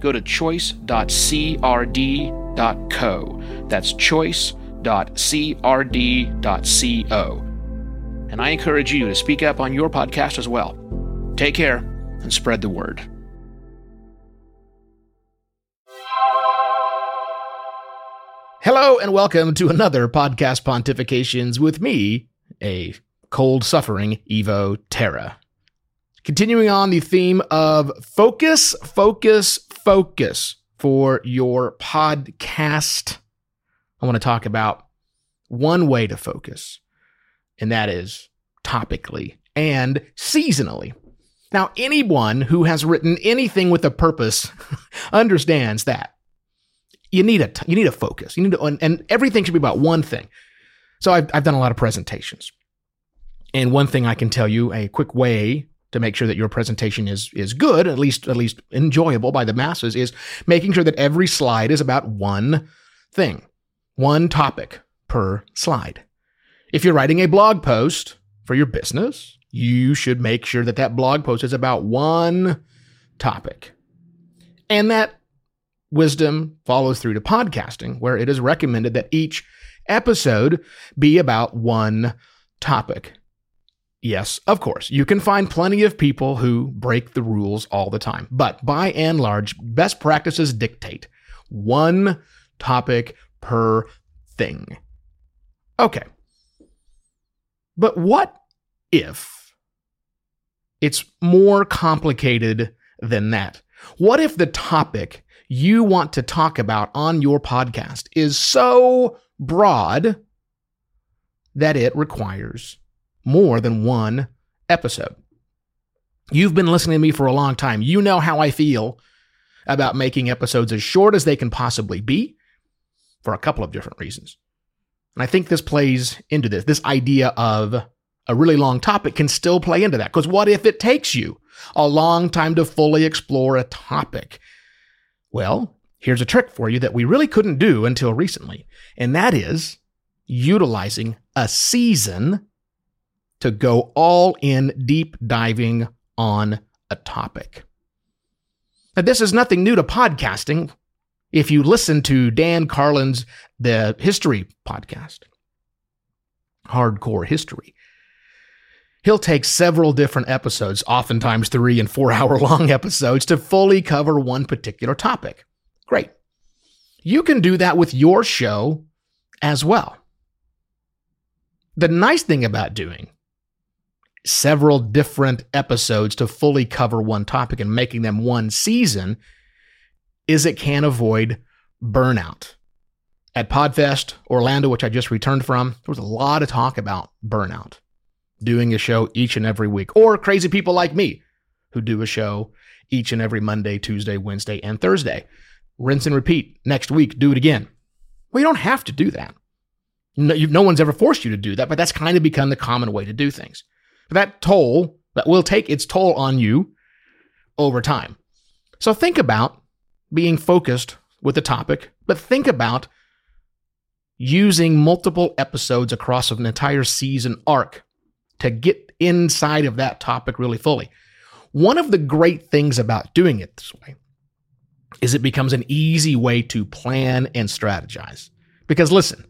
go to choice.crd.co. That's choice.crd.co. And I encourage you to speak up on your podcast as well. Take care and spread the word. Hello and welcome to another podcast pontifications with me, a cold suffering Evo Terra. Continuing on the theme of focus, focus, focus for your podcast, I want to talk about one way to focus, and that is topically and seasonally. Now, anyone who has written anything with a purpose understands that you need a you need a focus. You need to, and, and everything should be about one thing. So I've I've done a lot of presentations, and one thing I can tell you, a quick way to make sure that your presentation is is good, at least at least enjoyable by the masses, is making sure that every slide is about one thing, one topic per slide. If you're writing a blog post for your business, you should make sure that that blog post is about one topic. And that wisdom follows through to podcasting, where it is recommended that each episode be about one topic. Yes, of course, you can find plenty of people who break the rules all the time, but by and large, best practices dictate one topic per thing. Okay. But what if it's more complicated than that? What if the topic you want to talk about on your podcast is so broad that it requires more than one episode? You've been listening to me for a long time. You know how I feel about making episodes as short as they can possibly be for a couple of different reasons. And I think this plays into this. This idea of a really long topic can still play into that. Because what if it takes you a long time to fully explore a topic? Well, here's a trick for you that we really couldn't do until recently, and that is utilizing a season to go all in deep diving on a topic. Now, this is nothing new to podcasting. If you listen to Dan Carlin's The History podcast, Hardcore History, he'll take several different episodes, oftentimes three and four hour long episodes, to fully cover one particular topic. Great. You can do that with your show as well. The nice thing about doing several different episodes to fully cover one topic and making them one season is it can avoid burnout. At Podfest Orlando, which I just returned from, there was a lot of talk about burnout doing a show each and every week, or crazy people like me who do a show each and every Monday, Tuesday, Wednesday, and Thursday. Rinse and repeat. Next week, do it again. Well, you don't have to do that. No, you, no one's ever forced you to do that, but that's kind of become the common way to do things. That toll, that will take its toll on you over time. So think about being focused with the topic, but think about using multiple episodes across an entire season arc to get inside of that topic really fully. One of the great things about doing it this way is it becomes an easy way to plan and strategize. Because listen,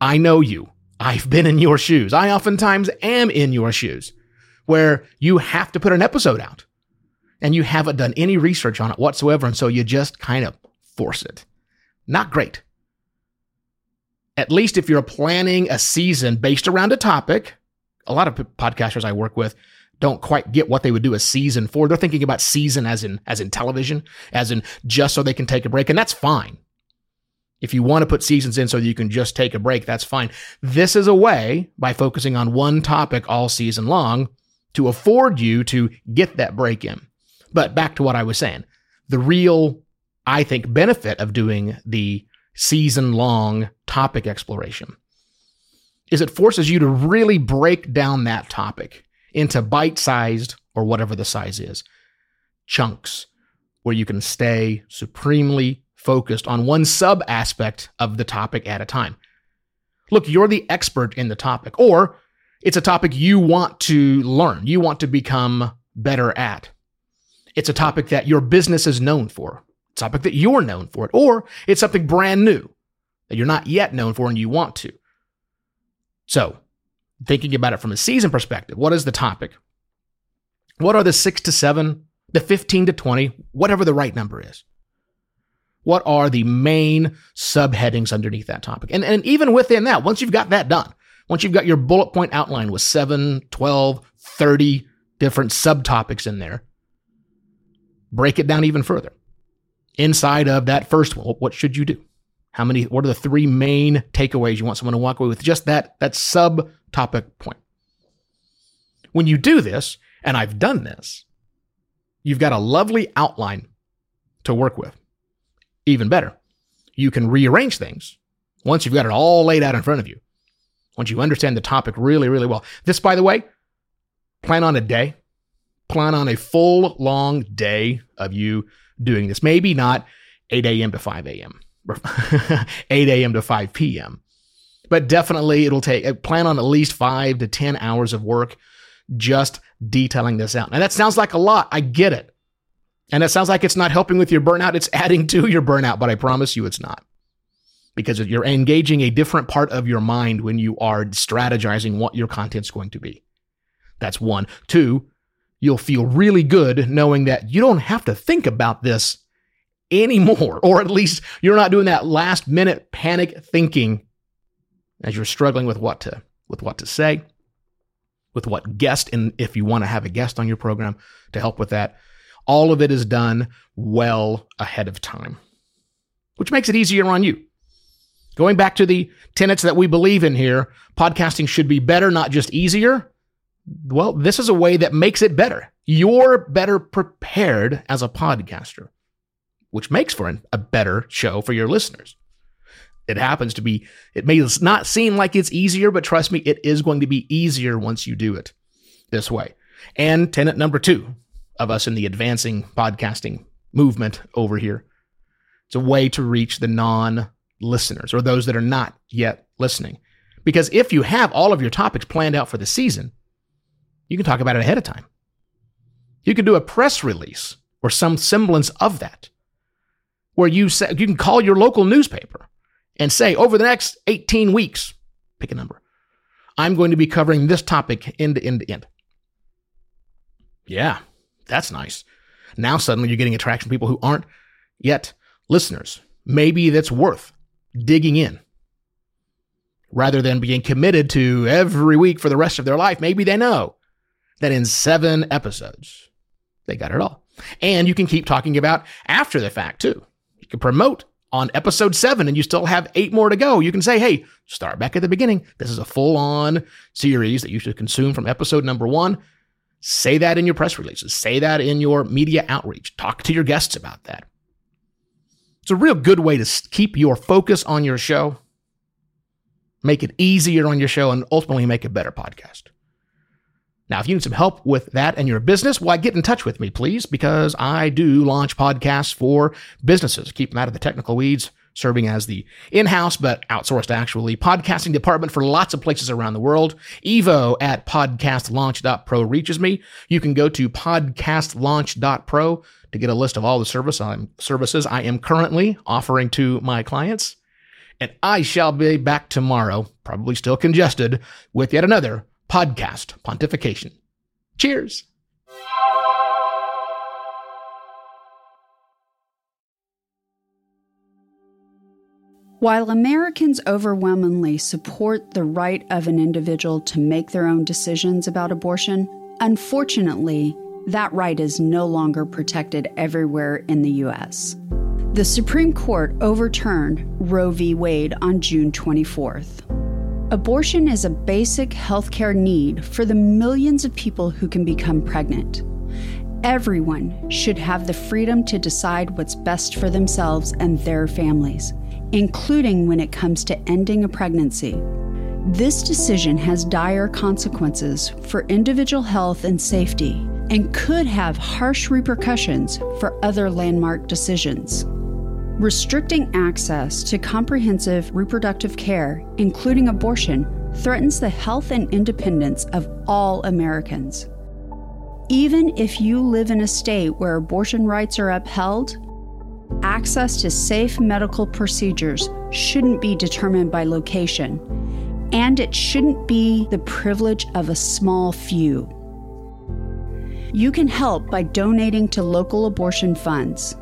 I know you. I've been in your shoes. I oftentimes am in your shoes where you have to put an episode out and you haven't done any research on it whatsoever. And so you just kind of force it. Not great. At least if you're planning a season based around a topic, a lot of podcasters I work with don't quite get what they would do a season for. They're thinking about season as in as in television, as in just so they can take a break, and that's fine. If you want to put seasons in so that you can just take a break, that's fine. This is a way by focusing on one topic all season long to afford you to get that break in. But back to what I was saying. The real I think benefit of doing the season long topic exploration is it forces you to really break down that topic into bite sized or whatever the size is chunks where you can stay supremely focused on one sub aspect of the topic at a time. Look, you're the expert in the topic, or it's a topic you want to learn, you want to become better at. It's a topic that your business is known for, it's a topic that you're known for, it, or it's something brand new that you're not yet known for and you want to. So, thinking about it from a season perspective, what is the topic? What are the six to seven, the 15 to 20, whatever the right number is? What are the main subheadings underneath that topic? And, and even within that, once you've got that done, once you've got your bullet point outline with 7, 12, 30 different subtopics in there, break it down even further. Inside of that first one, what should you do? How many, what are the three main takeaways you want someone to walk away with just that, that subtopic point? When you do this, and I've done this, you've got a lovely outline to work with. Even better, you can rearrange things once you've got it all laid out in front of you. Once you understand the topic really, really well. This, by the way, plan on a day, plan on a full, long day of you doing this. Maybe not 8 a.m. to 5 a.m. 8 a.m. to 5 p.m. But definitely it'll take, uh, plan on at least five to 10 hours of work just detailing this out. And that sounds like a lot. I get it. And it sounds like it's not helping with your burnout. It's adding to your burnout, but I promise you it's not. Because you're engaging a different part of your mind when you are strategizing what your content's going to be. That's one. Two, you'll feel really good knowing that you don't have to think about this anymore, or at least you're not doing that last minute panic thinking as you're struggling with what to with what to say, with what guest, and if you want to have a guest on your program to help with that. All of it is done well ahead of time, which makes it easier on you. Going back to the tenets that we believe in here, podcasting should be better, not just easier. Well, this is a way that makes it better. You're better prepared as a podcaster which makes for an, a better show for your listeners. It happens to be, it may not seem like it's easier, but trust me, it is going to be easier once you do it this way. And tenet number two of us in the advancing podcasting movement over here it's a way to reach the non listeners or those that are not yet listening. Because if you have all of your topics planned out for the season, you can talk about it ahead of time. You can do a press release or some semblance of that where you say, you can call your local newspaper and say, over the next 18 weeks, pick a number, I'm going to be covering this topic end to end to end. Yeah, that's nice. Now suddenly you're getting attraction people who aren't yet listeners. Maybe that's worth digging in. Rather than being committed to every week for the rest of their life, maybe they know that in seven episodes, they got it all. And you can keep talking about after the fact too. You can promote on episode seven and you still have eight more to go. You can say, hey, start back at the beginning. This is a full on series that you should consume from episode number one. Say that in your press releases, say that in your media outreach. Talk to your guests about that. It's a real good way to keep your focus on your show, make it easier on your show, and ultimately make a better podcast. Now, if you need some help with that and your business, why get in touch with me, please, because I do launch podcasts for businesses. Keep them out of the technical weeds, serving as the in-house but outsourced actually podcasting department for lots of places around the world. Evo at podcastlaunch.pro reaches me. You can go to podcastlaunch.pro to get a list of all the service I'm, services I am currently offering to my clients. And I shall be back tomorrow, probably still congested, with yet another podcast pontification. Cheers. While Americans overwhelmingly support the right of an individual to make their own decisions about abortion, unfortunately, that right is no longer protected everywhere in the U.S. The Supreme Court overturned Roe v. Wade on June 24th. Abortion is a basic healthcare need for the millions of people who can become pregnant. Everyone should have the freedom to decide what's best for themselves and their families, including when it comes to ending a pregnancy. This decision has dire consequences for individual health and safety and could have harsh repercussions for other landmark decisions. Restricting access to comprehensive reproductive care, including abortion, threatens the health and independence of all Americans. Even if you live in a state where abortion rights are upheld, access to safe medical procedures shouldn't be determined by location, and it shouldn't be the privilege of a small few. You can help by donating to local abortion funds.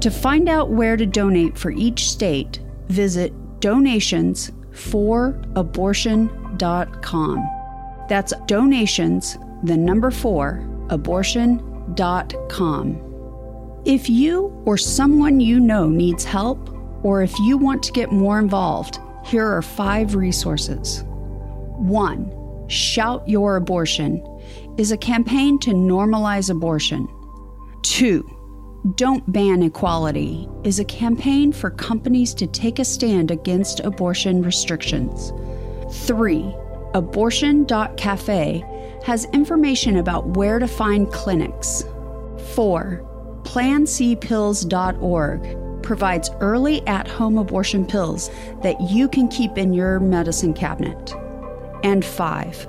To find out where to donate for each state, visit donationsforabortion.com. That's donations, the number four, abortion.com. If you or someone you know needs help, or if you want to get more involved, here are five resources. One, Shout Your Abortion is a campaign to normalize abortion. Two, Don't Ban Equality is a campaign for companies to take a stand against abortion restrictions. Three, Abortion.cafe has information about where to find clinics. Four, PlanCpills.org provides early at home abortion pills that you can keep in your medicine cabinet. And five,